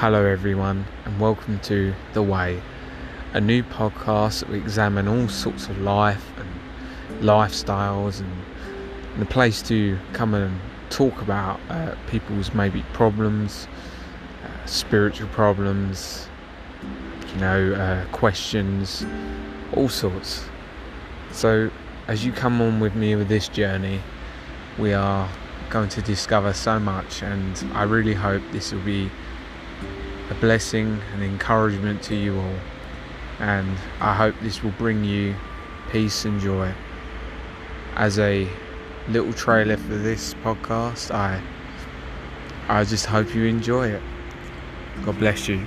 Hello, everyone, and welcome to The Way, a new podcast that we examine all sorts of life and lifestyles and, and a place to come and talk about uh, people's maybe problems, uh, spiritual problems, you know, uh, questions, all sorts. So, as you come on with me with this journey, we are going to discover so much, and I really hope this will be a blessing and encouragement to you all. And I hope this will bring you peace and joy. As a little trailer for this podcast, I I just hope you enjoy it. God bless you.